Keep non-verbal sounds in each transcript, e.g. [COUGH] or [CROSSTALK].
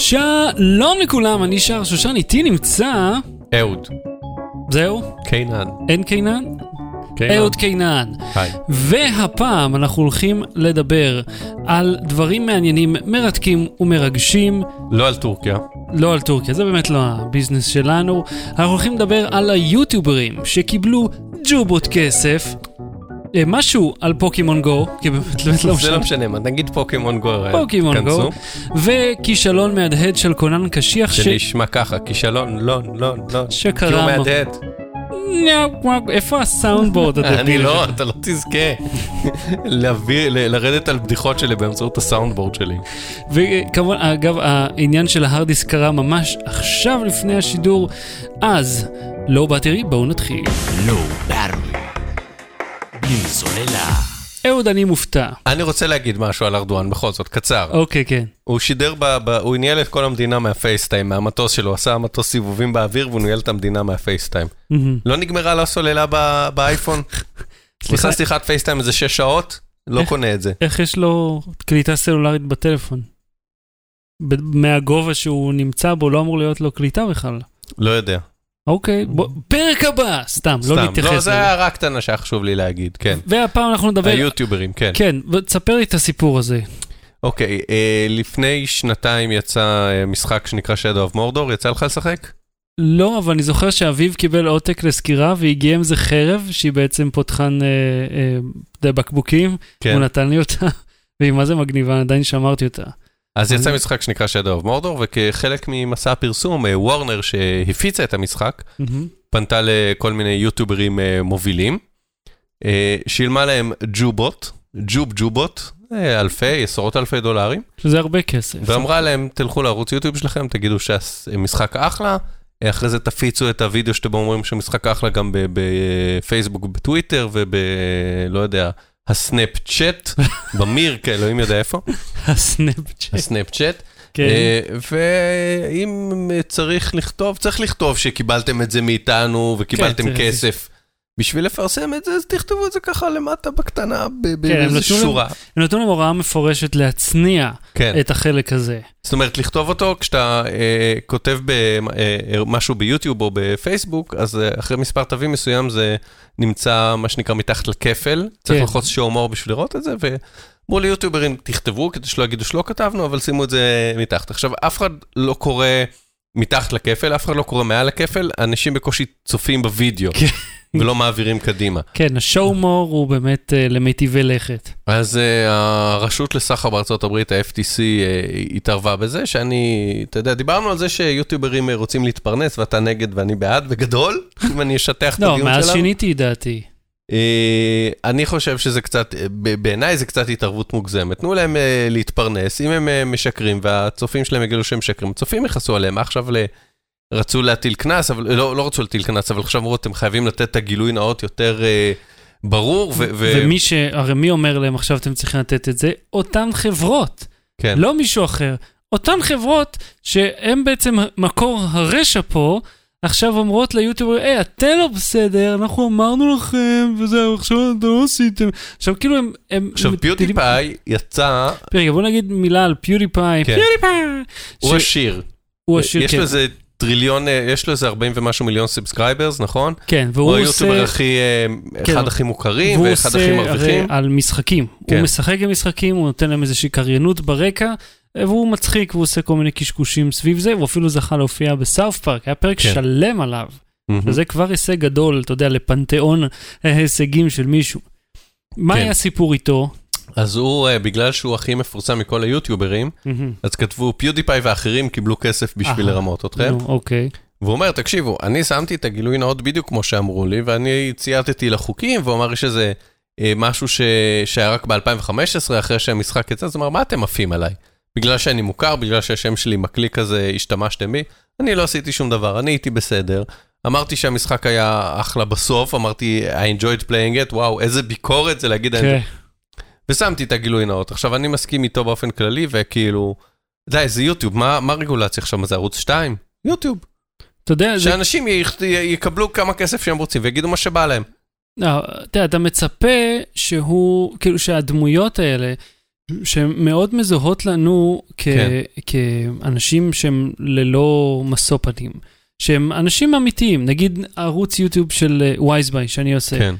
שלום לכולם, אני שר שושן, איתי נמצא... אהוד. זהו? קינן. אין קינן? קינן. אהוד קינן. היי. והפעם אנחנו הולכים לדבר על דברים מעניינים, מרתקים ומרגשים, לא על טורקיה. לא על טורקיה, זה באמת לא הביזנס שלנו. אנחנו הולכים לדבר על היוטיוברים שקיבלו ג'ובות כסף. אה, משהו על פוקימון גו, כי באמת באמת לא זה משנה. לא משנה, מה, נגיד פוקימון גו. אה, פוקימון גו. וכישלון מהדהד של קונן קשיח, ש... שנשמע ככה, כישלון, לא, לא, לא. שקרה כי הוא מהדהד. איפה הסאונדבורד אני הדביל? לא, אתה לא תזכה לרדת על בדיחות שלי באמצעות הסאונדבורד שלי. וכמובן, אגב, העניין של ההארד דיסק קרה ממש עכשיו לפני השידור, אז, לא באטרי, בואו נתחיל. לואו באטרי. בלי סוללה. אהוד, אני מופתע. אני רוצה להגיד משהו על ארדואן, בכל זאת, קצר. אוקיי, כן. הוא שידר, ב, ב, הוא ניהל את כל המדינה מהפייסטיים, מהמטוס שלו, עשה מטוס סיבובים באוויר והוא ניהל את המדינה מהפייסטיים. מהמם. לא נגמרה לו הסוללה ב- באייפון? [LAUGHS] סליחה, שיחת פייסטיים איזה שש שעות? לא איך? קונה את זה. איך יש לו קליטה סלולרית בטלפון? ב- מהגובה שהוא נמצא בו לא אמור להיות לו קליטה בכלל. לא יודע. אוקיי, בוא, פרק הבא! סתם, לא סתם. נתייחס לא. זה הערה קטנה שהיה חשוב לי להגיד, כן. והפעם אנחנו נדבר... היוטיוברים, כן. כן, ותספר לי את הסיפור הזה. אוקיי, אה, לפני שנתיים יצא אה, משחק שנקרא Shadow of Mordor, יצא לך לשחק? לא, אבל אני זוכר שאביב קיבל עותק לסקירה והגיע עם זה חרב, שהיא בעצם פותחן אה, אה, די בקבוקים, כן. הוא נתן לי אותה, [LAUGHS] והיא מה זה מגניבה, עדיין שמרתי אותה. אז יצא משחק שנקרא Shadow of Mordor, וכחלק ממסע הפרסום, אה, וורנר שהפיצה את המשחק. פנתה לכל מיני יוטיוברים אה, מובילים, אה, שילמה להם ג'ובוט, ג'וב ג'ובוט, אה, אלפי, עשרות אלפי דולרים, שזה הרבה כסף. ואמרה להם, תלכו לערוץ יוטיוב שלכם, תגידו שהמשחק אחלה, אה, אחרי זה תפיצו את הוידאו שאתם אומרים שהמשחק אחלה גם בפייסבוק, בטוויטר וב... לא יודע, הסנאפ צ'אט, במיר, כאלוהים יודע איפה, הסנאפצ'אט. הסנאפ צ'אט. כן. אה, ואם צריך לכתוב, צריך לכתוב שקיבלתם את זה מאיתנו וקיבלתם כן. כסף. בשביל לפרסם את זה, אז תכתבו את זה ככה למטה בקטנה, ב- כן, באיזה שורה. הם נתנו להם הוראה מפורשת להצניע כן. את החלק הזה. זאת אומרת, לכתוב אותו כשאתה אה, כותב ב, אה, אה, משהו ביוטיוב או בפייסבוק, אז אה, אחרי מספר תווים מסוים זה נמצא מה שנקרא מתחת לכפל. צריך. ללחוץ show more בשביל לראות את זה, ואמרו ליוטיוברים, תכתבו כדי שלא יגידו שלא כתבנו, אבל שימו את זה מתחת. עכשיו, אף אחד לא קורא מתחת לכפל, אף אחד לא קורא מעל לכפל, אנשים בקושי צופים בוידאו. כן. ולא מעבירים קדימה. כן, השואו מור הוא באמת אה, למיטיבי לכת. אז uh, הרשות לסחר בארצות הברית, ה-FTC, uh, התערבה בזה, שאני, אתה יודע, דיברנו על זה שיוטיוברים אה, רוצים להתפרנס ואתה נגד ואני בעד, בגדול, אם אני אשטח את לא, הדיון מאז שלנו. שיניתי את דעתי. Uh, אני חושב שזה קצת, אה, בעיניי זה קצת התערבות מוגזמת. תנו להם uh, להתפרנס, אם הם משקרים והצופים שלהם יגידו שהם משקרים, הצופים יכעסו עליהם, עכשיו. רצו להטיל קנס, אבל לא, לא רצו להטיל קנס, אבל עכשיו אמרו, אתם חייבים לתת את הגילוי נאות יותר ברור, ו... ו- ומי ש... הרי מי אומר להם עכשיו אתם צריכים לתת את זה? אותן חברות. כן. לא מישהו אחר. אותן חברות שהן בעצם מקור הרשע פה, עכשיו אומרות ליוטיובר, היי, אתם לא בסדר, אנחנו אמרנו לכם, וזהו, עכשיו אתם לא עשיתם. עכשיו כאילו הם... הם עכשיו, פיוטיפאי יצא, רגע, בוא נגיד מילה על PewDiePie. כן. PewDiePie! הוא עשיר. הוא עשיר, יש כן. לו איזה טריליון, אה, יש לו איזה 40 ומשהו מיליון subscribers, נכון? כן, הוא והוא היוטיובר עושה... הכי, אה, כן. אחד הכי מוכרים והוא ואחד הכי עושה הרי מרוויחים. על משחקים. כן. הוא משחק עם משחקים, הוא נותן להם איזושהי קריינות ברקע, והוא מצחיק והוא עושה כל מיני קשקושים סביב זה, הוא אפילו זכה להופיע בסאוף פארק, היה פרק כן. שלם עליו. מהמם. וזה כבר הישג גדול, אתה יודע, לפנתיאון ההישגים של מישהו. מה כן. היה הסיפור איתו? אז הוא, אה, בגלל שהוא הכי מפורסם מכל היוטיוברים, אז כתבו פיוטיפאי ואחרים קיבלו כסף בשביל אהה. לרמות אתכם. נו, אוקיי. והוא אומר, תקשיבו, אני שמתי את הגילוי נאות בדיוק כמו שאמרו לי, ואני צייתתי לחוקים, והוא אמר, יש איזה אה, משהו ש... שהיה רק ב-2015, אחרי שהמשחק יצא, אז הוא אמר, מה אתם עפים עליי? בגלל שאני מוכר, בגלל שהשם שלי עם הקליק הזה, השתמשתם בי? אני לא עשיתי שום דבר, אני הייתי בסדר. אמרתי שהמשחק היה אחלה בסוף, אמרתי, I enjoyed playing it, וואו, איזה ביקורת זה להגיד, כן. ושמתי את הגילוי נאות. עכשיו, אני מסכים איתו באופן כללי, וכאילו, די, זה יוטיוב, מה, מה רגולציה עכשיו? מה זה ערוץ 2? יוטיוב. אתה יודע, זה... שאנשים י- יקבלו כמה כסף שהם רוצים ויגידו מה שבא להם. לא, אתה יודע, אתה מצפה שהוא, כאילו שהדמויות האלה שמאוד מזוהות לנו כ- כן. כאנשים שהם ללא משוא פנים, שהם אנשים אמיתיים, נגיד ערוץ יוטיוב של וייזביי שאני עושה, כן.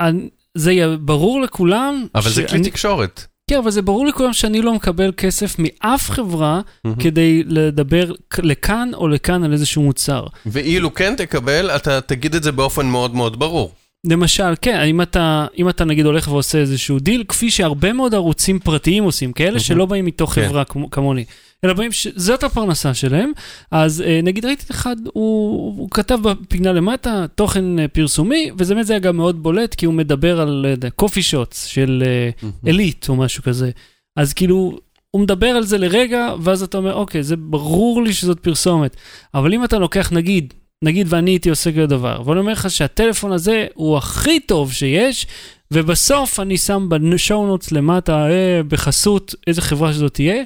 אני- זה יהיה ברור לכולם, אבל זה כלי שאני- תקשורת. כן, אבל זה ברור לכולם שאני לא מקבל כסף מאף חברה מהמם. כדי לדבר לכאן או לכאן על איזשהו מוצר. ואילו כן תקבל, אתה תגיד את זה באופן מאוד מאוד ברור. למשל, כן, אם אתה, אם אתה נגיד הולך ועושה איזשהו דיל, כפי שהרבה מאוד ערוצים פרטיים עושים, כאלה שלא באים מתוך כן. חברה כמו, כמוני, אלא באים, ש... זאת הפרנסה שלהם, אז אה, נגיד ראיתי אחד, הוא, הוא כתב בפינה למטה תוכן אה, פרסומי, וזה באמת זה היה גם מאוד בולט, כי הוא מדבר על coffee shots של אה, עלית או משהו כזה. אז כאילו, הוא מדבר על זה לרגע, ואז אתה אומר, אוקיי, זה ברור לי שזאת פרסומת. אבל אם אתה לוקח, נגיד, נגיד ואני הייתי עושה כזה דבר, ואני אומר לך שהטלפון הזה הוא הכי טוב שיש, ובסוף אני שם ב show notes למטה, אה, בחסות איזה חברה שזאת תהיה,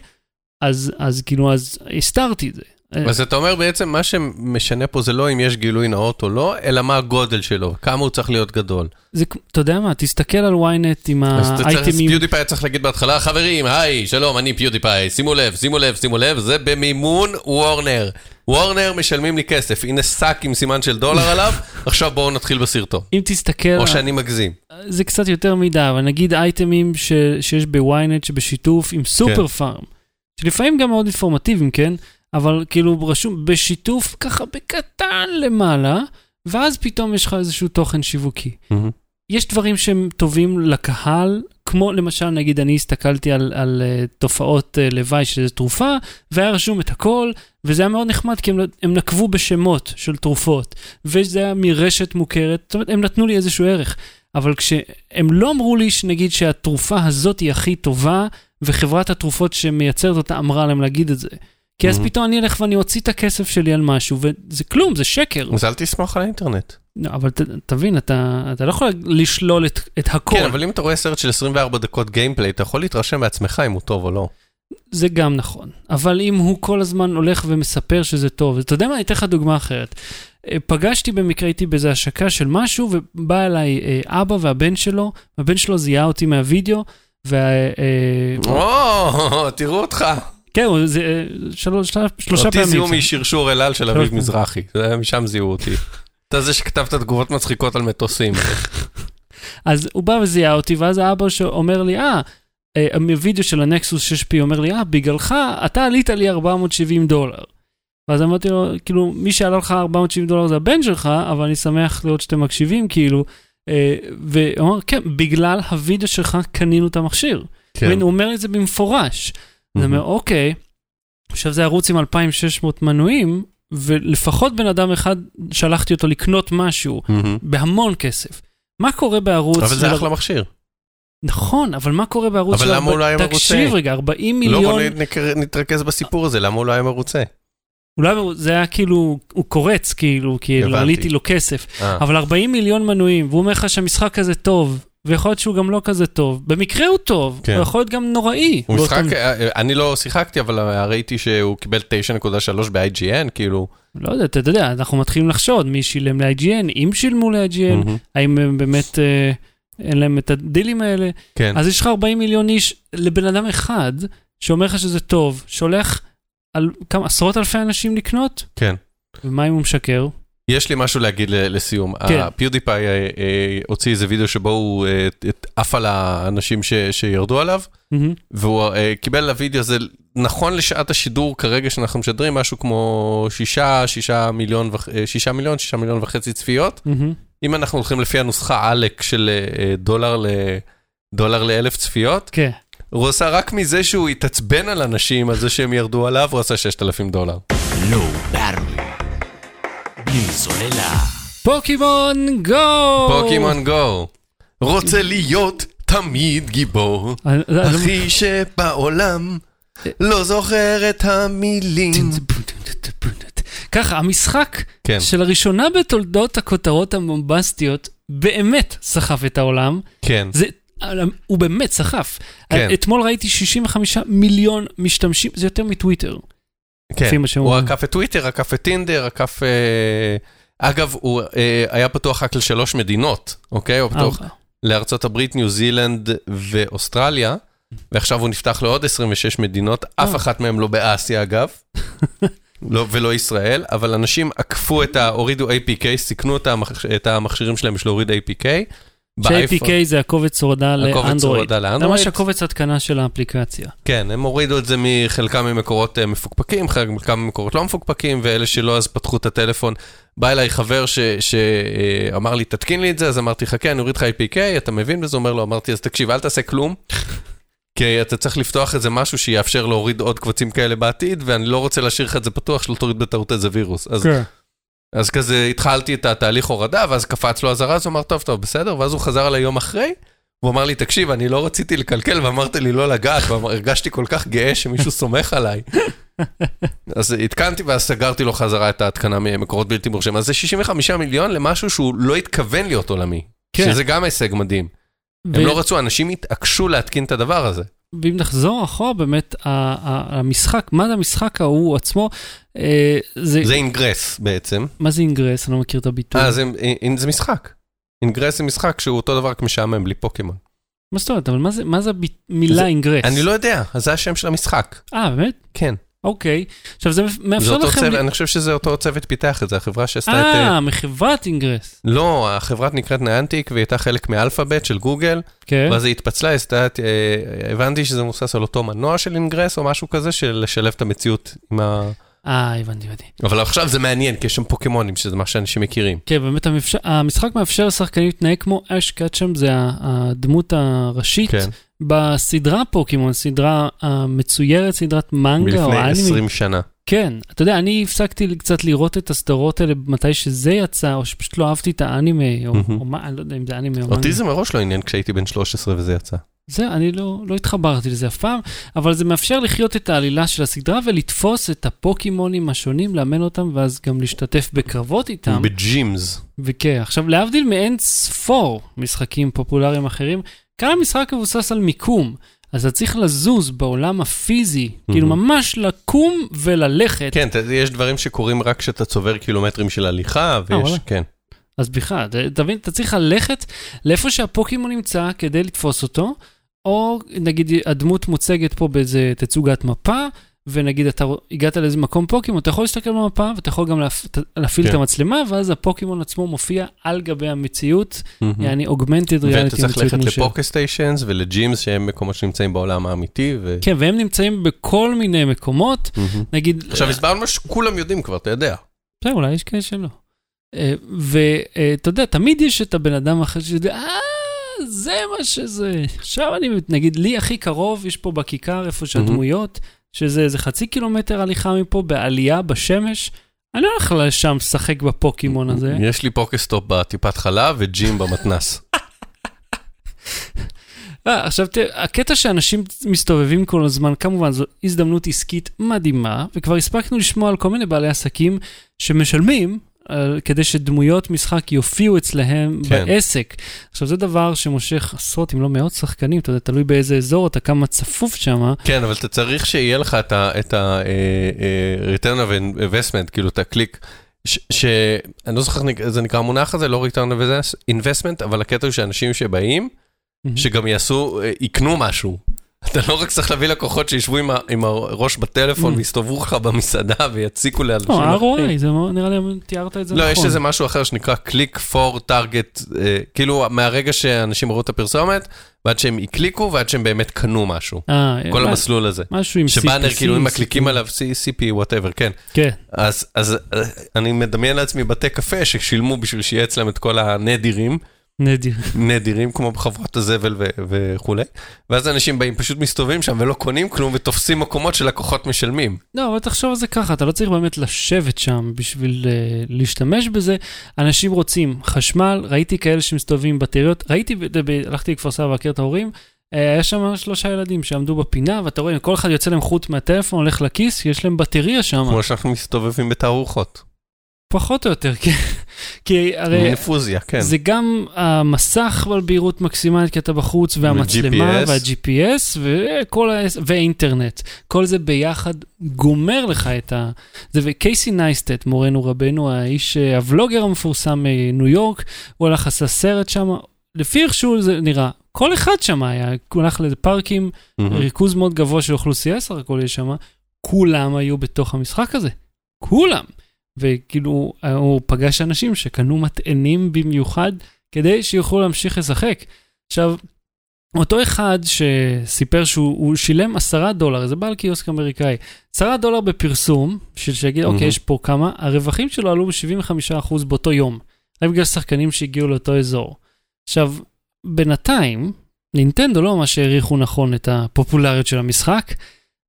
אז, אז כאילו, אז הסתרתי את זה. אה, אז אתה אומר בעצם, מה שמשנה פה זה לא אם יש גילוי נאות או לא, אלא מה הגודל שלו, כמה הוא צריך להיות גדול. זה, אתה יודע מה, תסתכל על ynet עם אז האייטמים. PewDiePie צריך להגיד בהתחלה, חברים, היי, שלום, אני PewDiePie, שימו לב, שימו לב, שימו לב, זה במימון וורנר. וורנר משלמים לי כסף, הנה שק עם סימן של דולר [LAUGHS] עליו, עכשיו בואו נתחיל בסרטון. אם תסתכל, או שאני מגזים. זה קצת יותר מדי, אבל נגיד אייטמים ש, שיש בוויינט שבשיתוף עם סופר פארם, שלפעמים גם מאוד אינפורמטיביים, כן? אבל כאילו רשום בשיתוף ככה בקטן למעלה, ואז פתאום יש לך איזשהו תוכן שיווקי. יש דברים שהם טובים לקהל, כמו למשל, נגיד, אני הסתכלתי על, על uh, תופעות uh, לוואי של תרופה, והיה רשום את הכל, וזה היה מאוד נחמד, כי הם, הם נקבו בשמות של תרופות, וזה היה מרשת מוכרת, זאת אומרת, הם נתנו לי איזשהו ערך. אבל כשהם לא אמרו לי, שנגיד, שהתרופה הזאת היא הכי טובה, וחברת התרופות שמייצרת אותה אמרה להם להגיד את זה. כי אז Mhm. פתאום אני אלך ואני אוציא את הכסף שלי על משהו, וזה כלום, זה שקר. אז אל תסמוך על האינטרנט. לא, אבל תבין, אתה, לא יכול לשלול את, הכל. כן, אבל אם אתה רואה סרט של 24 דקות גיימפליי, אתה יכול להתרשם בעצמך אם הוא טוב או לא. זה גם נכון. אבל אם הוא כל הזמן הולך ומספר שזה טוב, אתה יודע מה, אני אתן לך דוגמה אחרת. אה, פגשתי במקרה, הייתי באיזו השקה של משהו, ובא אליי אה, אבא והבן שלו, הבן שלו זיהה אותי מהווידאו, וה... אה, או, תראו אותך. כן, זה אה, שלוש- שלושה אותי פעמים. זיהו משרשור אל על של אביב. מזרחי, משם זיהו אותי. אתה זה שכתבת תגובות מצחיקות על מטוסים. [LAUGHS] אז הוא בא וזיהה אותי, ואז האבא שאומר לי, אה, אה, מהווידאו של הנקסוס 6P אומר לי, אה, בגללך, אתה עלית לי 470 דולר. ואז אמרתי לו, כאילו, מי שעלה לך 470 דולר זה הבן שלך, אבל אני שמח לראות שאתם מקשיבים, כאילו. אה, והוא אמר, כן, בגלל הווידאו שלך קנינו את המכשיר. כן. הוא אומר את זה במפורש. אני אומר, אוקיי, עכשיו זה ערוץ עם 2,600 מנויים, ולפחות בן אדם אחד, שלחתי אותו לקנות משהו. בהמון כסף. מה קורה בערוץ? אבל זה אחלה מכשיר. נכון, אבל מה קורה בערוץ אבל. למה הוא לא היה מרוצה? תקשיב רגע, 40 לא, מיליון... בוא נקר- נתרכז בסיפור הזה, למה הוא לא היה מרוצה? אולי זה היה כאילו, הוא קורץ כאילו, כאילו הבנתי. עליתי לו כסף. אה, אבל 40 מיליון מנויים, והוא אומר לך שהמשחק הזה טוב, ויכול להיות שהוא גם לא כזה טוב. במקרה הוא טוב, כן. הוא יכול להיות גם נוראי. הוא באותם- משחק, אה, אני לא שיחקתי, אבל ראיתי שהוא קיבל 9.3 ב-IGN, כאילו. לא יודע, אתה יודע, אנחנו מתחילים לחשוד מי שילם ל-IGN, אם שילמו ל-IGN, מהמם. האם הם באמת אה, אין להם את הדילים האלה. כן. אז יש לך 40 מיליון איש לבן אדם אחד, שאומר לך שזה טוב, שולח על כמה, עשרות אלפי אנשים לקנות, כן. ומה אם הוא משקר? יש לי משהו להגיד לסיום. כן. הפיודיפאי אה, אה, הוציא איזה וידאו שבו הוא אה, את- עף על האנשים ש- שירדו עליו. והוא אה, קיבל לוידאו הזה, נכון לשעת השידור כרגע שאנחנו משדרים, משהו כמו שישה, שישה מיליון, אה, שישה מיליון, שישה מיליון וחצי צפיות. אם אנחנו הולכים לפי הנוסחה עלק של אה, דולר ל... דולר לאלף צפיות, כן. הוא עשה רק מזה שהוא התעצבן על אנשים, על זה שהם ירדו עליו, הוא עשה 6,000 דולר. לא בלי סוללה. פוקימון גו! פוקימון גו. רוצה להיות תמיד גיבור. הכי שבעולם לא זוכר את המילים. ככה, המשחק כן, שלראשונה בתולדות הכותרות הבומבסטיות באמת סחף את העולם. כן. זה, הוא באמת סחף. כן. אתמול ראיתי 65 מיליון משתמשים, זה יותר מטוויטר. כן. לפי מה שהוא הוא. עקף את טוויטר, עקף את טינדר, עקף... אה, אגב, הוא אה, היה פתוח רק לשלוש מדינות, אוקיי? הוא פתוח אה, לארצות הברית, ניו זילנד ואוסטרליה, ועכשיו הוא נפתח לעוד 26 מדינות, אף. אחת מהן לא באסיה אגב, [LAUGHS] לא, ולא ישראל, אבל אנשים עקפו את ה... הורידו APK, סיכנו את, המכ... את המכשירים שלהם בשביל להוריד APK. ש-APK זה הקובץ הורדה לאנדרואיד. זה לאנדרואיד. ממש הקובץ התקנה של האפליקציה. כן, הם הורידו את זה מחלקם ממקורות אה, מפוקפקים, חלקם ממקורות לא מפוקפקים, ואלה שלא אז פתחו את הטלפון. בא אליי חבר שאמר לי, תתקין לי את זה, אז אמרתי, חכה, אני אוריד לך APK, אתה מבין בזה? אומר לו, אמרתי, אז תקשיב, אל תעשה כלום, כי אתה צריך לפתוח איזה משהו שיאפשר להוריד עוד קבצים כאלה בעתיד, ואני לא רוצה להשאיר לך את זה פתוח, שלא תוריד בטעות איזה וירוס. אז, כן. אז כזה התחלתי את התהליך הורדה, ואז קפץ לו אזהרה, אז הוא אמר, טוב, טוב, בסדר, ואז הוא חזר אליי יום אחרי, הוא אמר לי, תקשיב, אני לא רציתי לקלקל, ואמרת לי לא לגעת, [LAUGHS] והרגשתי כל כך גאה שמישהו סומך עליי. [LAUGHS] אז עדכנתי ואז סגרתי לו חזרה את ההתקנה ממקורות בלתי מורשים. אז זה 65 מיליון למשהו שהוא לא התכוון להיות עולמי. כן. שזה גם הישג מדהים. הם ו- לא רצו, אנשים התעקשו להתקין את הדבר הזה. ואם נחזור אחורה, באמת, המשחק, מה זה המשחק ההוא עצמו, אה, זה, זה אינגרס בעצם. מה זה אינגרס? אני לא מכיר את הביטוי. אה, זה, אין- זה משחק. אינגרס זה משחק שהוא אותו דבר רק משעמם, בלי פוקימון. מה זאת אומרת? אבל מה זה, מה זה המילה אינגרס? אני לא יודע, אז זה השם של המשחק. אה, באמת? כן. אוקיי. עכשיו, זה מאפשר לכם... צוות, ל- אני חושב שזה אותו צוות פיתח את זה, החברה שעשתה את... אה, אה, מחברת אינגרס. לא, החברה נקראת ניאנטיק והיא הייתה חלק מאלפאבית של גוגל, כן. ואז היא התפצלה, עשתה את- אה, הבנתי שזה מבוסס על אותו מנוע של אינגרס או משהו כזה, של לשלב את המציאות עם ה... אה, הבנתי, הבנתי. אבל עכשיו זה מעניין, כי יש שם פוקימונים, שזה מה שאנשים מכירים. כן, באמת, המאפשר- המשחק מאפשר לשחקנים להתנהג כמו אש קטצ'ם, זה הדמות הראשית כן, בסדרה פוקימון, סדרה המצוירת, סדרת מנגה או מלפני אנימי. 20 שנה. כן, אתה יודע, אני הפסקתי קצת לראות את הסדרות האלה מתי שזה יצא, או שפשוט לא אהבתי את האנימה, או, מהמם. או מה, אני לא יודע אם זה אנימה או. אותי זה מראש לא עניין כשהייתי בן 13 וזה יצא. זה, אני לא, לא התחברתי לזה אף פעם, אבל זה מאפשר לחיות את העלילה של הסדרה ולתפוס את הפוקימונים השונים, לאמן אותם, ואז גם להשתתף בקרבות איתם. בג'ימס. וכן, עכשיו להבדיל מאין ספור משחקים פופולריים אחרים, כאן המשחק מבוסס על מיקום. אז אתה צריך לזוז בעולם הפיזי, כאילו ממש לקום וללכת. כן, יש דברים שקורים רק כשאתה צובר קילומטרים של הליכה, ויש, וואלה. כן. אז בכלל, אתה מבין, אתה צריך ללכת לאיפה שהפוקימון נמצא כדי לתפוס אותו, או נגיד הדמות מוצגת פה באיזה תצוגת מפה, ונגיד אתה הגעת לאיזה מקום פוקימון, אתה יכול להסתכל במפה, ואתה יכול גם להפ... להפעיל כן. את המצלמה, ואז הפוקימון עצמו מופיע על גבי המציאות, מהמם. יעני אוגמנטד ואתה ריאליטי. צריך ללכת לפוקה סטיישנס ולג'ימס, שהם מקומות שנמצאים בעולם האמיתי, ו... כן, והם נמצאים בכל מיני מקומות, מהמם. נגיד... עכשיו הסברנו מה שכולם יודעים כבר, אתה יודע. בסדר, אולי יש כאלה שלא. אה, ואתה יודע, תמיד יש את הבן אדם האחר שיודע, אה, זה מה שזה. עכשיו אני, נגיד, לי הכי קרוב, יש פה בכיכר, איפה שהדמויות, שזה איזה חצי קילומטר הליכה מפה, בעלייה, בשמש. אני לא הולך לשם לשחק בפוקימון הזה. יש לי פוקסטופ בטיפת חלב וג'ים במתנס. [LAUGHS] אה, עכשיו תראה, הקטע שאנשים מסתובבים כל הזמן, כמובן זו הזדמנות עסקית מדהימה, וכבר הספקנו לשמוע על כל מיני בעלי עסקים שמשלמים כדי שדמויות משחק יופיעו אצלהם כן. בעסק. עכשיו זה דבר שמושך עשרות אם לא מאות שחקנים, אתה יודע, תלוי באיזה אזור אתה, כמה צפוף שם. כן, אבל אתה צריך שיהיה לך את ה- את ה- return of investment, כאילו את הקליק, שאני לא זוכר, איך זה נקרא המונח הזה, לא return of investment, אבל הקטע הוא שאנשים שבאים, שגם יעשו, אה, יקנו משהו. אתה לא רק צריך להביא לקוחות שישבו עם ה- עם הראש בטלפון Mm. ויסתובבו לך במסעדה ויציקו לאנשים. לא, אחרים. ROI, זה נראה לי תיארת את זה לא, נכון. יש איזה משהו אחר שנקרא click per target, כאילו מהרגע שאנשים ראו את הפרסומת, ועד שהם הקליקו ועד שהם באמת קנו משהו. אה, כל מה- המסלול הזה. משהו עם ש באנר, CPC, כאילו אם מקליקים. עליו CP, whatever, כן. כן. אז, אז אה, אני מדמיין לעצמי בתי קפה ששילמו בשביל שיהיה אצלם את כל הנדירים, נדיר. נדירים כמו בחברות הזבל ו- וכולי, ואז אנשים באים, פשוט מסתובבים שם ולא קונים כלום ותופסים מקומות שלקוחות משלמים. לא, אבל תחשוב על זה ככה, אתה לא צריך באמת לשבת שם בשביל uh, להשתמש בזה. אנשים רוצים חשמל, ראיתי כאלה שמסתובבים עם בטריות, ראיתי, הלכתי לכפר סבא להכיר את ההורים, uh, היה שם שלושה ילדים שעמדו בפינה, ואתה רואה, כל אחד יוצא להם חוט מהטלפון, הולך לכיס, יש להם בטריה שם, כמו שאנחנו מסתובבים בתערוכות. פחות או יותר, כי, כי הרי אינפוזיה, כן. זה גם המסך על בהירות מקסימלית, כי אתה בחוץ, והמצלמה. וה-GPS, וכל ה... ואינטרנט. כל זה ביחד גומר לך את ה... זה וקייסי נייסטט, מורנו רבנו, האיש, אה, הוולוגר המפורסם מניו יורק, הוא הלך עשה סרט שם. לפי איכשהו זה נראה, כל אחד שם היה, הוא הלך לפארקים, מהמם. ריכוז מאוד גבוה של אוכלוסייה סך הכל יש שם, כולם היו בתוך המשחק הזה. כולם. וכאילו, הוא פגש אנשים שקנו מטענים במיוחד כדי שיוכלו להמשיך לשחק. עכשיו, אותו אחד שסיפר שהוא הוא שילם עשרה דולר, זה בעל קיוסק אמריקאי, עשרה דולר בפרסום, בשביל שיגיד, מהמם. אוקיי, יש פה כמה, הרווחים שלו עלו ב-75% באותו יום. רק בגלל שחקנים שהגיעו לאותו אזור. עכשיו, בינתיים, נינטנדו לא ממש העריכו נכון את הפופולריות של המשחק,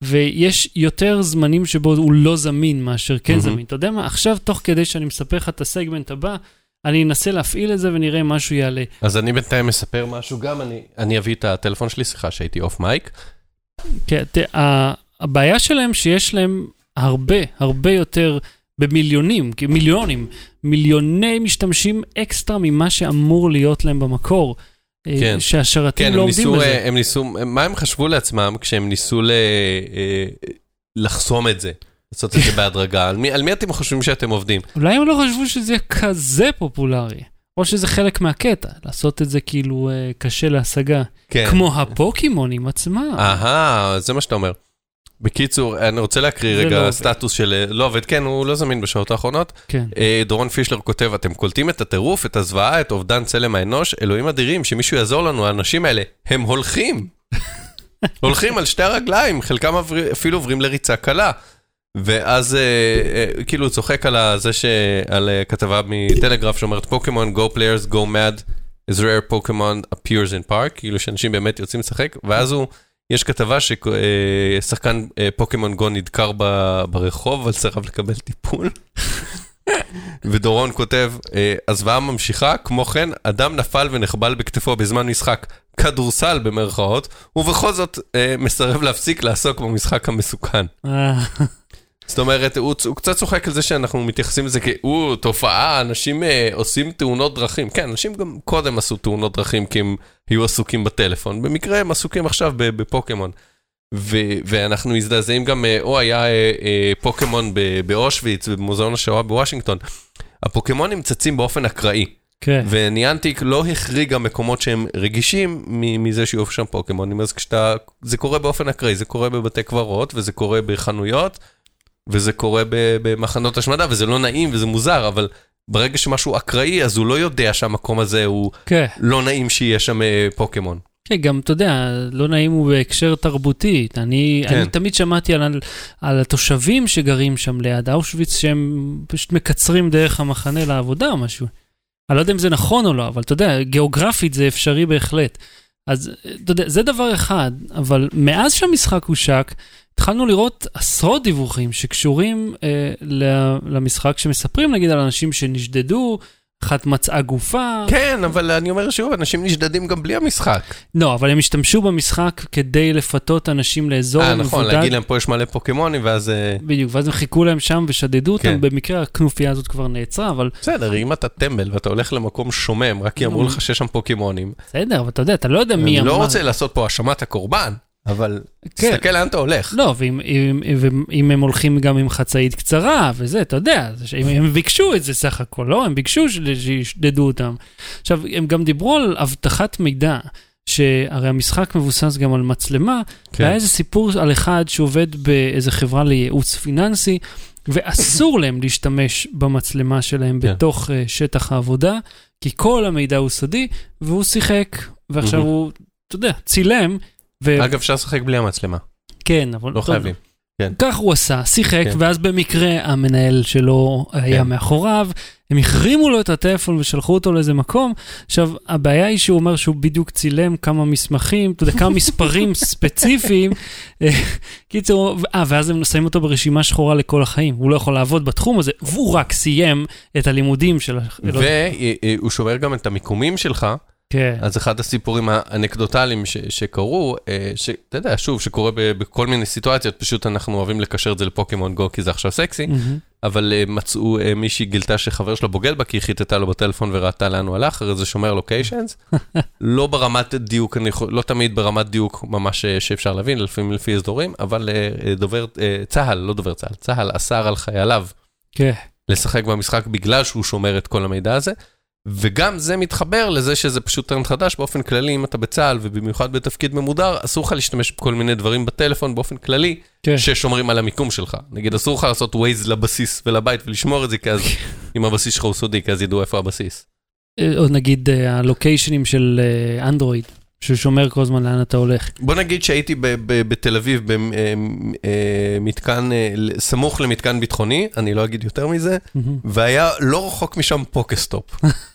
ויש יותר זמנים שבו הוא לא זמין מאשר כן. זמין. אתה יודע מה, עכשיו, תוך כדי שאני מספר לך את הסגמנט הבא, אני אנסה להפעיל את זה ונראה אם משהו יעלה. אז אני בינתיים מספר משהו גם, אני- אני אביא את הטלפון שלי, סליחה שהייתי אוף מייק. כן, תה- הבעיה שלהם שיש להם הרבה, הרבה יותר, במיליונים, מיליונים, מיליוני משתמשים אקסטרה ממה שאמור להיות להם במקור. אה, כן. שהשרתים כן, לא עומדים ניסו, בזה. אה, הם ניסו, מה הם חשבו לעצמם כשהם ניסו ל- אה, לחסום את זה? לעשות את זה בהדרגה. על מי- על מי אתם חושבים שאתם עובדים? אולי הם לא חשבו שזה יהיה כזה פופולרי. או שזה חלק מהקטע, לעשות את זה כאילו אה, קשה להשגה. כן. כמו הפוקימונים עצמם. אהה, זה מה שאתה אומר. בקיצור, אני רוצה להקריא זה לא רגע עובד. סטטוס של... לא עובד, כן, הוא לא זמין בשעות האחרונות. כן. אה, דורון פישלר כותב, אתם קולטים את הטירוף, את הזוועה, את אובדן צלם האנוש, אלוהים אדירים, שמישהו יעזור לנו, האנשים האלה, הם הולכים. [LAUGHS] הולכים על שתי הרגליים, חלקם אפילו עוברים לריצה קלה. ואז אה, אה, כאילו הוא צוחק על זה ש... על אה, כתבה מטלגרף שאומרת, פוקימון, go players, go mad, as rare Pokemon appears in park, כאילו שאנשים באמת יוצאים לשחק, ואז הוא, יש כתבה ששחקן פוקימון גו נדקר ברחוב, אבל סירב לקבל טיפול. [LAUGHS] ודורון כותב, אה, הזוועה ממשיכה, כמו כן, אדם נפל ונחבל בכתפו בזמן משחק כדורסל במרכאות, ובכל זאת אה, מסרב להפסיק לעסוק במשחק המסוכן. [LAUGHS] זאת אומרת, הוא, הוא קצת צוחק על זה שאנחנו מתייחסים לזה כאו, תופעה, אנשים אה, עושים תאונות דרכים. כן, אנשים גם קודם עשו תאונות דרכים כי הם היו עסוקים בטלפון. במקרה הם עסוקים עכשיו בפוקימון. ו- ואנחנו מזדעזעים גם, אה, או היה אה, אה, פוקימון באושוויץ, במוזיאון השואה בוושינגטון. הפוקימונים צצים באופן אקראי, כן. וניאנטיק לא החריגה מקומות שהם רגישים מזה שיהיו שם פוקימונים, אז כשאתה, זה קורה באופן אקראי, זה קורה בבתי קברות, וזה קורה בחנויות, וזה קורה במחנות השמדה, וזה לא נעים וזה מוזר, אבל ברגע שמשהו אקראי, אז הוא לא יודע שהמקום הזה הוא כן. לא נעים שיהיה שם אה, פוקימון. כן, גם, אתה יודע, לא נעים הוא בהקשר תרבותי. אני, כן. אני תמיד שמעתי על, על התושבים שגרים שם ליד אושוויץ, שהם פשוט מקצרים דרך המחנה לעבודה או משהו. אני לא יודע אם זה נכון או לא, אבל אתה יודע, גיאוגרפית זה אפשרי בהחלט. אז אתה יודע, זה דבר אחד, אבל מאז שהמשחק הושק, התחלנו לראות עשרות דיווחים שקשורים אה, למשחק, שמספרים נגיד על אנשים שנשדדו, אחת מצאה גופה. כן, אבל אני אומר שוב, אנשים נשדדים גם בלי המשחק. לא, אבל הם השתמשו במשחק כדי לפתות אנשים לאזור אה, מבודד. נכון, להגיד להם פה יש מלא פוקימונים, ואז... אה, בדיוק, ואז הם חיכו להם שם ושדדו אותם, כן. במקרה הכנופיה הזאת כבר נעצרה, אבל בסדר, אם אתה טמבל ואתה הולך למקום שומם, רק כי אמרו נו. לך שיש שם פוקימונים, בסדר, אבל אתה יודע, אתה לא יודע מי אני אמר. לא רוצה לעשות פה האשמת הקורבן, אבל כן. תסתכל לאן אתה הולך. לא, ואם אם, אם, אם הם הולכים גם עם חצאית קצרה וזה, אתה יודע, זה שהם, הם ביקשו את זה סך הכל, לא? הם ביקשו שישדדו אותם. עכשיו, הם גם דיברו על אבטחת מידע, שהרי המשחק מבוסס גם על מצלמה, כן. והיה איזה סיפור על אחד שעובד באיזה חברה לייעוץ פיננסי, ואסור להם להשתמש במצלמה שלהם כן. בתוך אה, שטח העבודה, כי כל המידע הוא סודי, והוא שיחק, ועכשיו. הוא, אתה יודע, צילם. אגב, אפשר לשחק בלי המצלמה, כן, אבל... לא חייבים. כך הוא עשה, שיחק, כן. ואז במקרה המנהל שלו היה כן. מאחוריו, הם החרימו לו את הטלפון ושלחו אותו לאיזה מקום. עכשיו, הבעיה היא שהוא אומר שהוא בדיוק צילם כמה מסמכים, אתה יודע, כמה מספרים [LAUGHS] ספציפיים. אה, קיצור, אה, ואז הם שמים אותו ברשימה שחורה לכל החיים, הוא לא יכול לעבוד בתחום הזה, והוא רק סיים את הלימודים של... ה- לא- והוא שומר גם את המיקומים שלך, כן, אז אחד הסיפורים האנקדוטליים ש- שקרו, אה, שאתה יודע, שוב, שקורה בכל מיני סיטואציות, פשוט אנחנו אוהבים לקשר את זה לפוקימון גו, כי זה עכשיו סקסי, מהמם. אבל אה, מצאו, אה, מישהי גילתה שחבר שלה בוגד בה, כי היא חיטטה לו בטלפון וראתה לאן הוא הלך, הרי זה שומר לוקיישנס. [LAUGHS] לא ברמת דיוק, אני לא תמיד ברמת דיוק ממש שאפשר להבין, לפעמים לפי אזורים, אבל דובר, צה"ל, לא דובר צה"ל, צה"ל אסר על חייליו כן, לשחק במשחק בגלל שהוא שומר את כל המידע הזה. וגם זה מתחבר לזה שזה פשוט טרנד חדש באופן כללי, אם אתה בצה"ל ובמיוחד בתפקיד ממודר, אסור לך להשתמש בכל מיני דברים בטלפון באופן כללי, כן. ששומרים על המיקום שלך. נגיד, אסור לך לעשות ווייז לבסיס ולבית ולשמור את זה, כי אז, [LAUGHS] אם הבסיס שלך הוא סודי, כי אז ידעו איפה הבסיס. אה, או נגיד אה, הלוקיישנים של אה, אנדרואיד, ששומר כל הזמן לאן אתה הולך. בוא נגיד שהייתי בתל אביב במתקן, סמוך למתקן ביטחוני, אני לא אגיד יותר מזה, והיה לא רחוק משם פוקסטופ. [LAUGHS]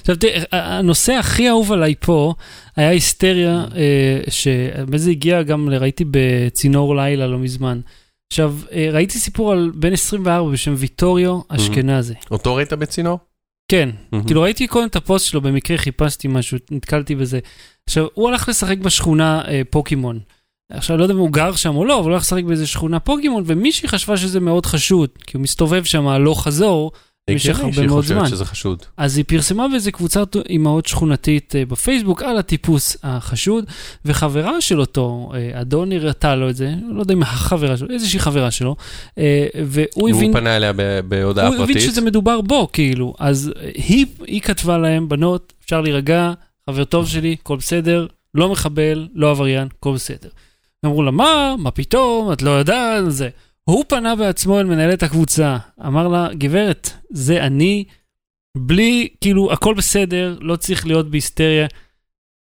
עכשיו תראה, הנושא הכי אהוב עליי פה היה היסטריה, אה, שבאמת זה הגיע גם, ראיתי בצינור לילה לא מזמן. עכשיו, אה, ראיתי סיפור על בן 24 בשם ויטוריו אשכנזי. אותו ראית בצינור? כן, מהמם. כאילו ראיתי קודם את הפוסט שלו, במקרה חיפשתי משהו, נתקלתי בזה. עכשיו, הוא הלך לשחק בשכונה אה, פוקימון. עכשיו, לא יודע אם הוא גר שם או לא, אבל הוא הלך לשחק באיזה שכונה פוקימון, ומישהי חשבה שזה מאוד חשוד, כי הוא מסתובב שם הלוך חזור במשך הרבה מאוד זמן. שזה חשוד. אז היא פרסמה באיזה קבוצת אימהות שכונתית אה, בפייסבוק על הטיפוס החשוד, וחברה של אותו אה, אדון הראתה לו את זה, לא יודע אם החברה שלו, איזושהי חברה שלו, אה, והוא הבין... הוא פנה אליה בהודעה הוא הבין פרטית. שזה מדבר בו, כאילו. אז היא, היא כתבה להם, בנות, אפשר להירגע, חבר טוב שלי, הכל בסדר, לא מחבל, לא עבריין, הכל בסדר. אמרו לה, מה? מה פתאום? את לא יודעת? זה. הוא פנה בעצמו אל מנהלת הקבוצה, אמר לה, גברת, זה אני, בלי, כאילו, הכל בסדר, לא צריך להיות בהיסטריה,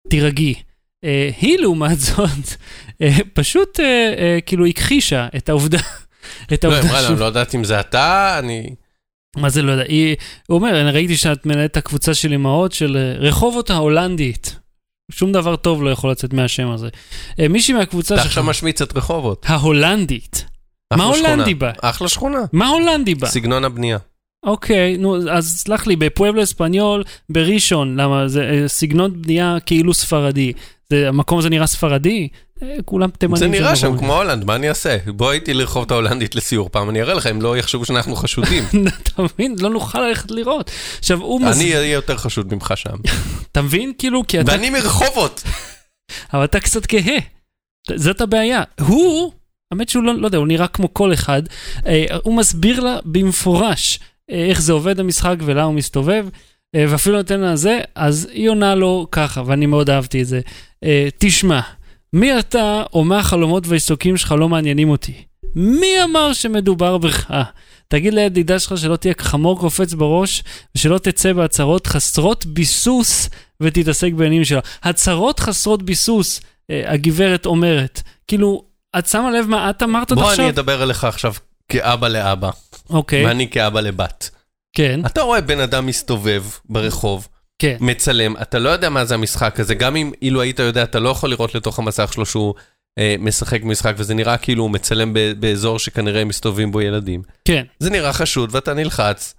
תירגעי. אה, היא, לעומת זאת, אה, פשוט, אה, אה, כאילו, הכחישה את העובדה, [LAUGHS] את לא, העובדה אמרה לה, לא יודעת אם זה אתה, אני... מה זה לא יודע, היא, הוא אומר, אני ראיתי שאת מנהלת הקבוצה של אמהות של רחובות ההולנדית. שום דבר טוב לא יכול לצאת מהשם הזה. מישהי מהקבוצה אתה שלך, עכשיו משמיץ את רחובות. ההולנדית. מה. הולנדי בה? אחלה שכונה. מה הולנדי בה? סגנון הבנייה. אוקיי, נו, אז סלח לי, בפואבלו אספניול, בראשון, למה זה אה, סגנון בנייה כאילו ספרדי. זה, המקום הזה נראה ספרדי? אה, כולם תימנים. זה נראה שם. כמו הולנד, מה אני אעשה? בוא איתי לרחוב ההולנדית לסיור פעם, אני אראה לך, אם לא יחשבו שאנחנו חשודים. [LAUGHS] אתה מבין? לא נוכל ללכת לראות. עכשיו, הוא מז... אני אהיה יותר חשוד ממך שם. [LAUGHS] אתה מבין? כאילו, כי אתה ואני מרחובות! אבל אתה קצת כהה. זאת הבעיה. הוא, האמת שהוא לא, לא יודע, הוא נראה כמו כל אחד, אה, הוא מסביר לה במפורש אה, איך זה עובד המשחק ולמה הוא מסתובב, אה, ואפילו נותן לה זה, אז היא עונה לו ככה, ואני מאוד אהבתי את זה. תשמע, מי אתה או מה החלומות והעיסוקים שלך לא מעניינים אותי? מי אמר שמדובר בך? תגיד לידידה שלך שלא תהיה חמור קופץ בראש, ושלא תצא בהצהרות חסרות ביסוס ותתעסק בעניינים שלה. הצהרות חסרות ביסוס, הגברת אומרת. כאילו, את שמה לב מה את אמרת בוא עכשיו? אני אדבר אליך עכשיו כאבא לאבא, אוקיי, ואני כאבא לבת. כן, אתה רואה בן אדם מסתובב ברחוב, כן. מצלם, אתה לא יודע מה זה המשחק הזה, גם אם אילו היית יודע, אתה לא יכול לראות לתוך המסך שלו שהוא אה, משחק משחק, וזה נראה כאילו הוא מצלם ב- באזור שכנראה מסתובבים בו ילדים. כן, זה נראה חשוד ואתה נלחץ.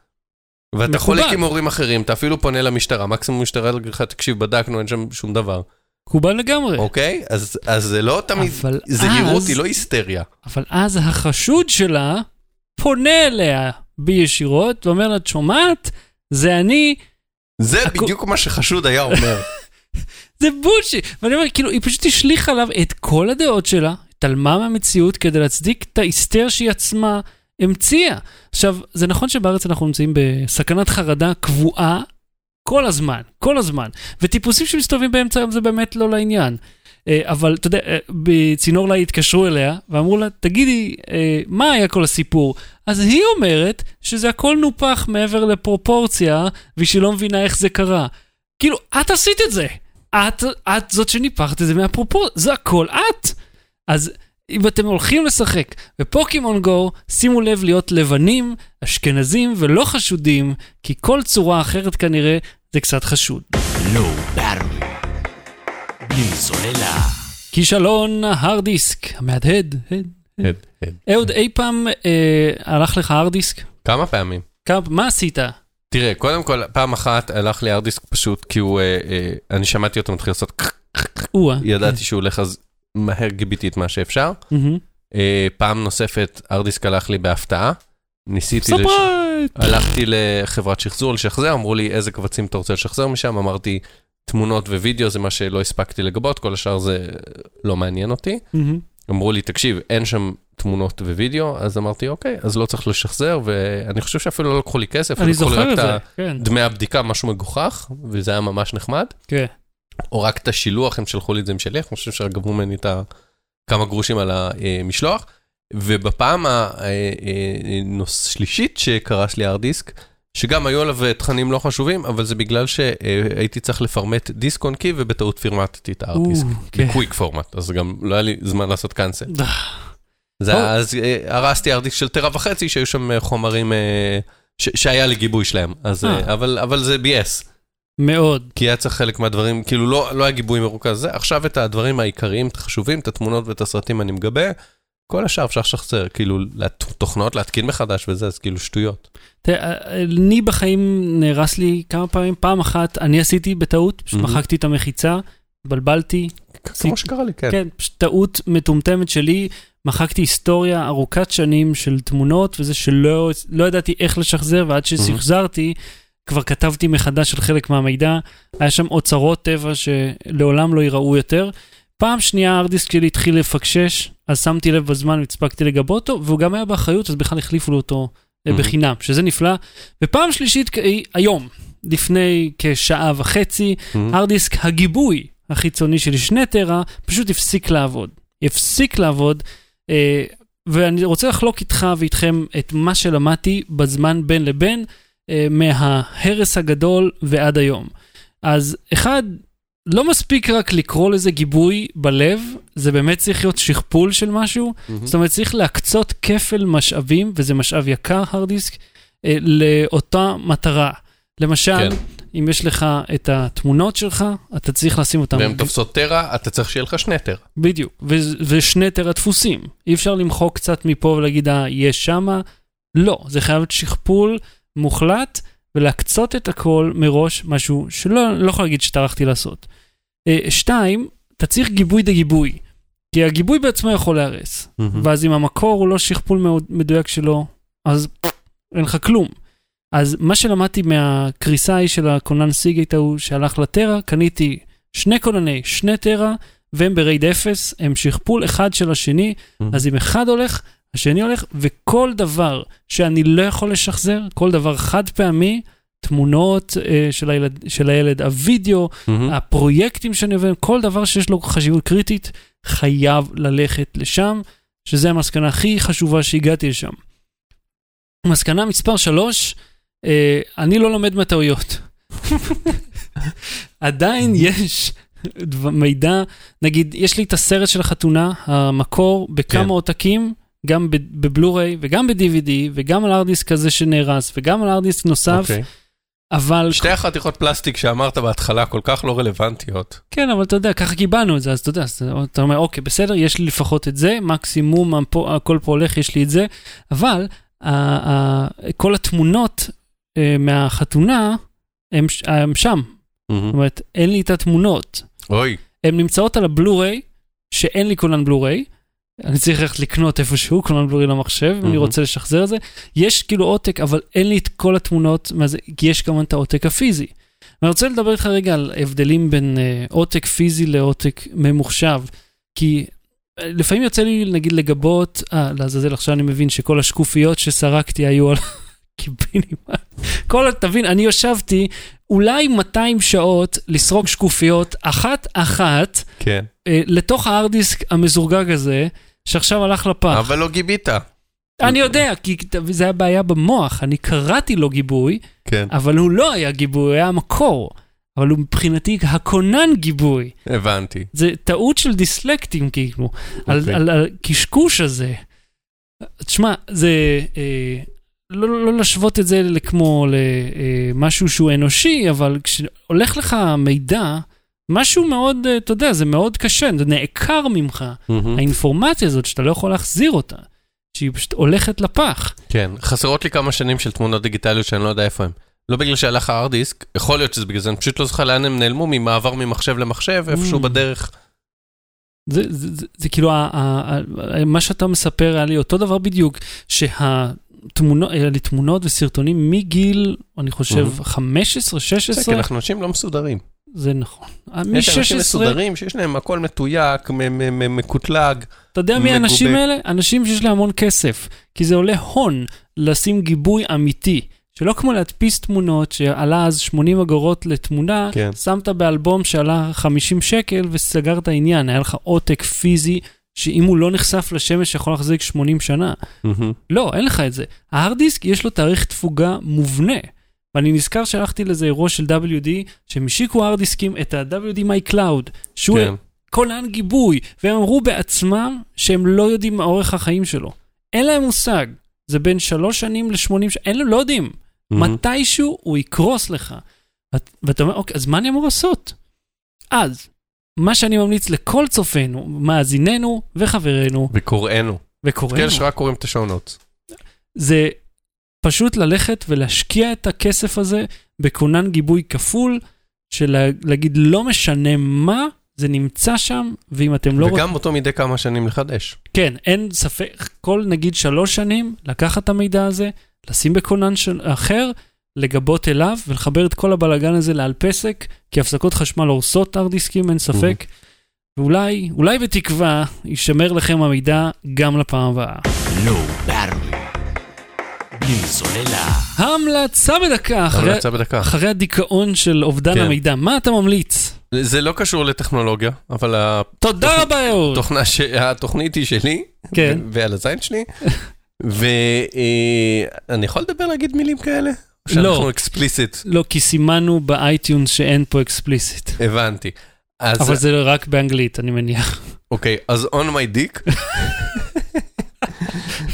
ואתה מכובד. חולק עם הורים אחרים, אתה אפילו פונה למשטרה, מקסימום המשטרה תגיד לך, תקשיב, בדקנו, אין שם שום דבר. מקובל לגמרי. אוקיי? אז אז זה לא תמיד, זהירות היא לא היסטריה. אבל אז החשוד שלה פונה אליה בישירות ואומר לה, את שומעת? זה אני, זה הכ- בדיוק מה שחשוד היה אומר. [LAUGHS] זה בולשיט. ואני אומר, כאילו, היא פשוט השליכה עליו את כל הדעות שלה, התעלמה מהמציאות כדי להצדיק את ההיסטריה שהיא עצמה המציאה. עכשיו, זה נכון שבארץ אנחנו נמצאים בסכנת חרדה קבועה כל הזמן, כל הזמן. וטיפוסים שמסתובבים באמצע היום זה באמת לא לעניין. אה, אבל אתה יודע, אה, בצינור לה התקשרו אליה ואמרו לה, תגידי, אה, מה היה כל הסיפור? אז היא אומרת שזה הכל נופח מעבר לפרופורציה, ושהיא לא מבינה איך זה קרה. כאילו, את עשית את זה. את, את זאת שניפחת את זה מהפרופורציה, זה הכל את. אז אם אתם הולכים לשחק בפוקימון גו, שימו לב להיות לבנים, אשכנזים ולא חשודים, כי כל צורה אחרת כנראה זה קצת חשוד. לואו בארווי. בלי סוללה. כישלון ההארד דיסק, המהדהד. הד. הד, הד. אהוד, אי פעם אה, הלך לך הארד דיסק? כמה פעמים? כמה, מה עשית? תראה, קודם כל, פעם אחת הלך לי ארדיסק פשוט, כי הוא, אה, אה, אני שמעתי אותו מתחיל לעשות. ידעתי שהוא הולך, אז מהר גיביתי את מה שאפשר. אה, פעם נוספת, ארדיסק הלך לי בהפתעה. ניסיתי, לש... ספרייט! הלכתי לחברת שחזור לשחזר, אמרו לי איזה קבצים אתה רוצה לשחזר משם, אמרתי תמונות ווידאו זה מה שלא הספקתי לגבות, כל השאר זה לא מעניין אותי. מהמם. אמרו לי, תקשיב, אין שם תמונות ווידאו, אז אמרתי, אוקיי, אז לא צריך לשחזר, ואני חושב שאפילו לא לקחו לי כסף, אני זוכר את זה, כן. דמי הבדיקה, משהו מגוחך, וזה היה ממש נחמד. כן. או רק את השילוח, הם שלחו לי את זה עם שליח, אני חושב שגבו ממני את כמה גרושים על המשלוח. ובפעם השלישית שקרס לי הארד דיסק, שגם היו עליו אה, תכנים לא חשובים, אבל זה בגלל שהייתי צריך לפרמט דיסק און קי, ובטעות פרמטתי את הארד דיסק. כן. בקוויק פורמט, אז גם לא היה לי זמן לעשות קאנסל. אז אה, הרסתי הארד דיסק של טרה וחצי, שהיו שם אה, חומרים אה, שהיה לי גיבוי שלהם, אה, אה. אבל, אבל זה ביאס. מאוד. כי היה צריך חלק מהדברים, כאילו לא, לא היה גיבוי מרוכז זה, עכשיו את הדברים העיקריים, את החשובים, את התמונות ואת הסרטים אני מגבה, כל השאר אפשר לשחזר, כאילו, תוכנות להתקין מחדש וזה, אז כאילו שטויות. תראה, אני בחיים נהרס לי כמה פעמים. פעם אחת אני עשיתי בטעות, פשוט מהמם. מחקתי את המחיצה, התבלבלתי. כמו שקרה לי, כן. כן, פשוט טעות מטומטמת שלי. מחקתי היסטוריה ארוכת שנים של תמונות וזה שלא לא ידעתי איך לשחזר, ועד ששחזרתי, כבר כתבתי מחדש על חלק מהמידע. היה שם אוצרות טבע שלעולם לא ייראו יותר. פעם שנייה הארדיסק שלי התחיל לפקשש, אז שמתי לב בזמן והספקתי לגבות אותו, והוא גם היה באחריות, אז בכלל החליפו לו אותו אה, Mhm. בחינם, שזה נפלא. ופעם שלישית, כ- היום, לפני כשעה וחצי, מהמם. הארדיסק הגיבוי החיצוני שלי, שני טרה, פשוט הפסיק לעבוד. הפסיק לעבוד, אה, ואני רוצה לחלוק איתך ואיתכם את מה שלמדתי בזמן בין לבין, אה, מההרס הגדול ועד היום. אז אחד, לא מספיק רק לקרוא לזה גיבוי בלב, זה באמת צריך להיות שכפול של משהו. מהמם. זאת אומרת, צריך להקצות כפל משאבים, וזה משאב יקר, הרדיסק, אה, לאותה מטרה. למשל, כן. אם יש לך את התמונות שלך, אתה צריך לשים אותן. והן תופסות טרה, אתה צריך שיהיה לך שני טרה. בדיוק, ו- ושני טרה דפוסים. אי אפשר למחוק קצת מפה ולהגיד, אה, יש שמה. לא, זה חייב להיות שכפול מוחלט, ולהקצות את הכל מראש, משהו שלא לא יכול להגיד שטרחתי לעשות. אה, שתיים, אתה צריך גיבוי לגיבוי. כי הגיבוי בעצמו יכול להרס. מהמם. ואז אם המקור הוא לא שכפול מאוד מדויק שלו, אז אין לך כלום. אז מה שלמדתי מהקריסה ההיא של הכונן סיגייט ההוא שהלך לטרה, קניתי שני כונני, שני טרה, והם ב RAID אפס, הם שכפול אחד של השני, מהמם. אז אם אחד הולך, השני הולך, וכל דבר שאני לא יכול לשחזר, כל דבר חד פעמי, תמונות אה, של, הילד, של הילד, הווידאו, מהמם. הפרויקטים שאני עובד, כל דבר שיש לו חשיבות קריטית, חייב ללכת לשם, שזה המסקנה הכי חשובה שהגעתי לשם. מסקנה מספר 3, אה, אני לא לומד מהטעויות. [LAUGHS] עדיין יש מידע, נגיד, יש לי את הסרט של החתונה, המקור, בכמה כן. עותקים, גם בבלו-ריי וגם ב-DVD וגם על ארדיסק כזה שנהרס וגם על ארדיסק נוסף, אוקיי. אבל שתי החתיכות פלסטיק שאמרת בהתחלה כל כך לא רלוונטיות. כן, אבל אתה יודע, ככה קיבלנו את זה, אז אתה יודע, אז אתה אומר, אוקיי, בסדר, יש לי לפחות את זה, מקסימום הכל פה הולך, יש לי את זה, אבל ה- ה- כל התמונות אה, מהחתונה, הם ש- הם שם. מהמם. זאת אומרת, אין לי את התמונות. אוי, הן נמצאות על הבלו-ריי, שאין לי כולן בלו-ריי. אני צריך ללכת לקנות איפשהו כולן בלו-ריי למחשב, אני. רוצה לשחזר את זה. יש כאילו עותק, אבל אין לי את כל התמונות, זה, כי יש כמובן את העותק הפיזי. ואני רוצה לדבר איתך רגע על הבדלים בין אה, עותק פיזי לעותק ממוחשב. כי אה, לפעמים יוצא לי נגיד לגבות, אה, לעזאזל, עכשיו אני מבין שכל השקופיות שסרקתי היו על [LAUGHS] קיבינימט. כל, תבין, אני ישבתי אולי 200 שעות לסרוק שקופיות אחת-אחת כן. אה, לתוך הארדיסק המזורגג הזה, שעכשיו הלך לפח. אבל לא גיבית. אני יודע, כי זה היה בעיה במוח, אני קראתי לו גיבוי, כן, אבל הוא לא היה גיבוי, הוא היה המקור. אבל הוא מבחינתי הכונן גיבוי. הבנתי. זה טעות של דיסלקטים כאילו, על, אוקיי. על, על הקשקוש הזה. תשמע, זה... אה, לא, לא להשוות את זה כמו למשהו שהוא אנושי, אבל כשהולך לך מידע, משהו מאוד, אה, אתה יודע, זה מאוד קשה, זה נעקר ממך. מהמם. האינפורמציה הזאת שאתה לא יכול להחזיר אותה, שהיא פשוט הולכת לפח. כן, חסרות לי כמה שנים של תמונות דיגיטליות שאני לא יודע איפה הם. לא בגלל שהלך הארד דיסק, יכול להיות שזה בגלל זה, אני פשוט לא זוכר לאן הם נעלמו, ממעבר ממחשב למחשב, איפשהו Mm. בדרך. זה, זה, זה, זה כאילו, ה, ה, ה, מה שאתה מספר היה לי אותו דבר בדיוק, שהתמונות, היה לי תמונות וסרטונים מגיל, אני חושב, Mhm. 15, זה כי 16, אנחנו אנשים לא מסודרים. זה נכון. יש אנשים מ-16, מסודרים שיש להם הכל מתויק, מקוטלג. אתה יודע מי. האנשים האלה? אנשים שיש להם המון כסף. כי זה עולה הון לשים גיבוי אמיתי. שלא כמו להדפיס תמונות שעלה אז 80 אגורות לתמונה, כן. שמת באלבום שעלה 50 שקל וסגרת עניין, היה לך עותק פיזי שאם הוא לא נחשף לשמש יכול להחזיק 80 שנה. מהמם. לא, אין לך את זה. ההארד דיסק יש לו תאריך תפוגה מובנה. ואני נזכר שהלכתי לאיזה אירוע של WD, שהם השיקו הארד דיסקים את ה-WD My Cloud, שהוא כן. כונן גיבוי, והם אמרו בעצמם שהם לא יודעים מה אורך החיים שלו. אין להם מושג. זה בין שלוש שנים ל-80 שנים, אין להם, לא יודעים. מהמם. מתישהו הוא יקרוס לך. ואת- ואתה אומר, אוקיי, אז מה אני אמור לעשות? אז, מה שאני ממליץ לכל צופינו, מאזיננו וחברינו וקוראינו. וקוראינו, כאלה שרק קוראים את השעונות. זה פשוט ללכת ולהשקיע את הכסף הזה בכונן גיבוי כפול, של להגיד לא משנה מה, זה נמצא שם, ואם אתם לא. וגם אותו מדי כמה שנים לחדש. כן, אין ספק, כל נגיד שלוש שנים, לקחת את המידע הזה, לשים בכונן של... אחר, לגבות אליו ולחבר את כל הבלגן הזה לעל פסק, כי הפסקות חשמל הורסות הרד דיסקים, אין ספק. ואולי, אולי בתקווה, יישמר לכם המידע גם לפעם הבאה. בלי סוללה. המלצה בדקה, אחרי, המלצה בדקה. אחרי הדיכאון של אובדן כן. המידע, מה אתה ממליץ? זה לא קשור לטכנולוגיה, אבל תודה רבה, אהוד. ש- התוכנית היא שלי, כן. ו- ועל הזין שלי, ואני יכול לדבר להגיד מילים כאלה? לא. שאנחנו explicit, לא, כי סימנו באייטיונס שאין פה explicit. הבנתי. אז אבל זה רק באנגלית, אני מניח. אוקיי, אז on my dick. [LAUGHS]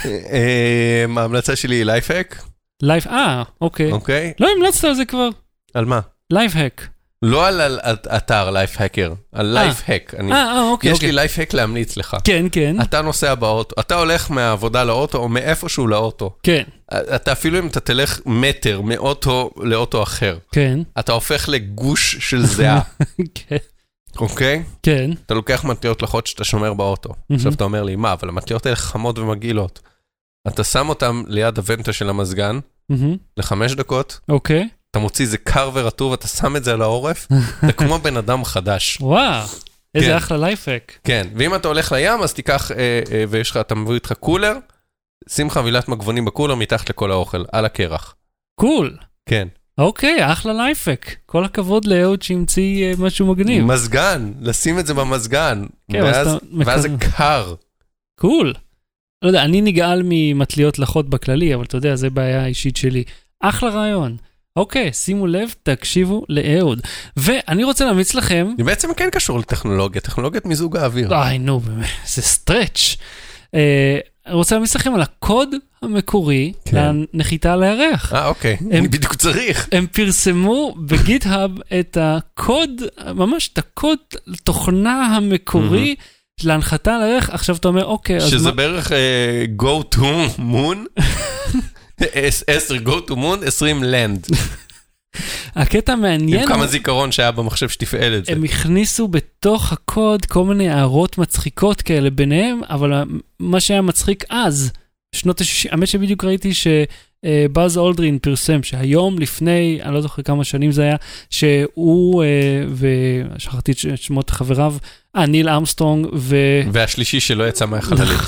אה, ההמלצה שלי היא life hack, life, אה, אוקיי. אוקיי? לא המלצת על זה כבר. על מה? life hack. לא על אתר Lifehacker, על life hack. אני- אה, אה, אוקיי, יש לי אוקיי. life hack להמליץ לך. כן, כן, אתה נוסע באוטו, אתה הולך מהעבודה לאוטו או מאיפשהו לאוטו. כן, אתה אפילו אם אתה תלך מטר מאוטו לאוטו אחר, כן, אתה הופך לגוש של זיעה, [LAUGHS] כן, אוקיי? כן. אתה לוקח מטריות לחות שאתה שומר באוטו. עכשיו אתה אומר לי, מה, אבל המטריות האלה חמות ומגעילות. אתה שם אותן ליד הוונטה של המזגן לחמש דקות, אוקיי. אתה מוציא איזה קר ורטוב, אתה שם את זה על העורף, אתה כמו [LAUGHS] בן אדם חדש. וואו, איזה כן. אחלה לייפהק. כן, ואם אתה הולך לים, אז תיקח, אה, אה, ויש לך, אתה מביא איתך cooler, שים חבילת מגבונים ב cooler מתחת לכל האוכל, על הקרח. cool. כן. אוקיי, אחלה life hack. כל הכבוד לאהוד שהמציא אה, משהו מגניב. מזגן, לשים את זה במזגן. כן, אז ואז- אתה ואז זה. קר. cool. לא יודע, אני נגעל ממטליות לחות בכללי, אבל אתה יודע, זה בעיה אישית שלי. אחלה רעיון. אוקיי, שימו לב, תקשיבו לאהוד. ואני רוצה להמליץ לכם, זה בעצם כן קשור לטכנולוגיה, טכנולוגיית מיזוג האוויר. איי, נו, באמת, זה stretch. אה, אני רוצה להמליץ לכם על הקוד המקורי כן. לנחיתה על הירח. אה, אוקיי, אני בדיוק צריך. הם פרסמו בגיט-האב את הקוד, ממש את הקוד תוכנה המקורי להנחתה על הירח. עכשיו אתה אומר, אוקיי, אז שזה מה... בערך אה, go to moon, [LAUGHS] [LAUGHS] 10 go to moon, 20 land. הקטע המעניין עם כמה זיכרון שהיה במחשב שתפעל את זה. הם הכניסו בתוך הקוד כל מיני הערות מצחיקות כאלה ביניהם, אבל מה שהיה מצחיק אז, שנות ה-60, האמת שבדיוק ראיתי שבאז אולדרין פרסם שהיום לפני, אני לא זוכר כמה שנים זה היה, שהוא אה, ושכחתי את שמות חבריו, אה, ניל ארמסטרונג, ו... והשלישי שלא יצא מהחללית.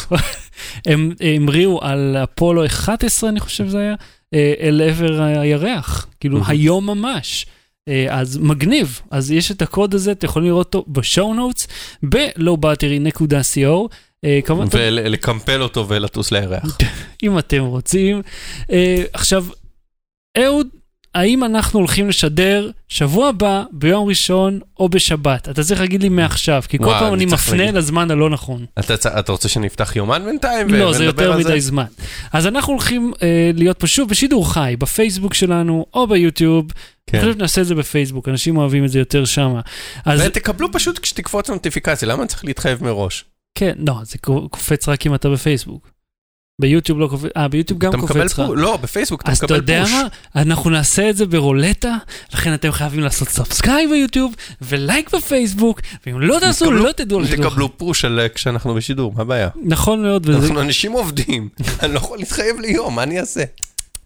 הם המריאו על אפולו 11, אני חושב זה היה, אה, אל עבר הירח, כאילו. היום ממש. אה, אז מגניב, אז יש את הקוד הזה, אתם יכולים לראות אותו ב show notes, ב-lowbattery.co. אה, ולקמפל אותו ולטוס לירח. [LAUGHS] אם אתם רוצים. אה, עכשיו, אהוד, האם אנחנו הולכים לשדר שבוע הבא, ביום ראשון או בשבת? אתה צריך להגיד לי מעכשיו, כי כל פעם אני אני מפנה. לזמן הלא נכון. אתה רוצה שאני אפתח יומן בינתיים? לא, זה יותר? מדי זמן. אז אנחנו הולכים אה, להיות פה שוב בשידור חי, בפייסבוק שלנו או ביוטיוב. אני כן. חושב שנעשה את זה בפייסבוק, אנשים אוהבים את זה יותר שמה. אז ותקבלו פשוט כשתקפוץ נוטיפיקציה, למה אני צריך להתחייב מראש? כן, לא, זה קו- קופץ רק אם אתה בפייסבוק. ביוטיוב לא קופץ, אה, ביוטיוב גם מקבל קופץ לך. push, לא, בפייסבוק אתה אז אתה מקבל יודע push. מה? אנחנו נעשה את זה ברולטה, לכן אתם חייבים לעשות subscribe ביוטיוב ולייק בפייסבוק, ואם לא תעשו, לא תדעו על שידור. תקבלו push על אה, כשאנחנו בשידור, מה הבעיה? נכון מאוד, אנחנו אנשים עובדים, [LAUGHS] אני לא יכול להתחייב ליום, מה אני אעשה?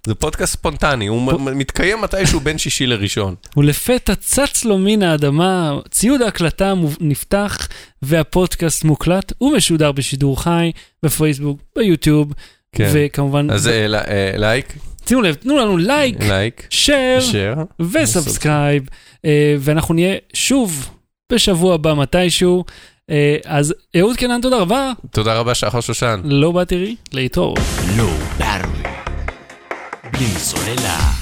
זה פודקאסט ספונטני, הוא מתקיים מתישהו בין שישי לראשון. [LAUGHS] ולפתע צץ לו מן האדמה, ציוד ההקלטה נפתח והפודקאסט מוקלט ומשודר בשידור חי, בפייסבוק, ביוטיוב, כן. וכמובן, אז אה, ל- אה, לייק, שימו לב, תנו לנו לייק, לייק, share share. ו subscribe, אה, ואנחנו נהיה שוב בשבוע הבא מתישהו. אה, אז אהוד קנן, תודה רבה, תודה רבה שחר שושן. לא באתי להתראות. Low Battery. בלי סוללה.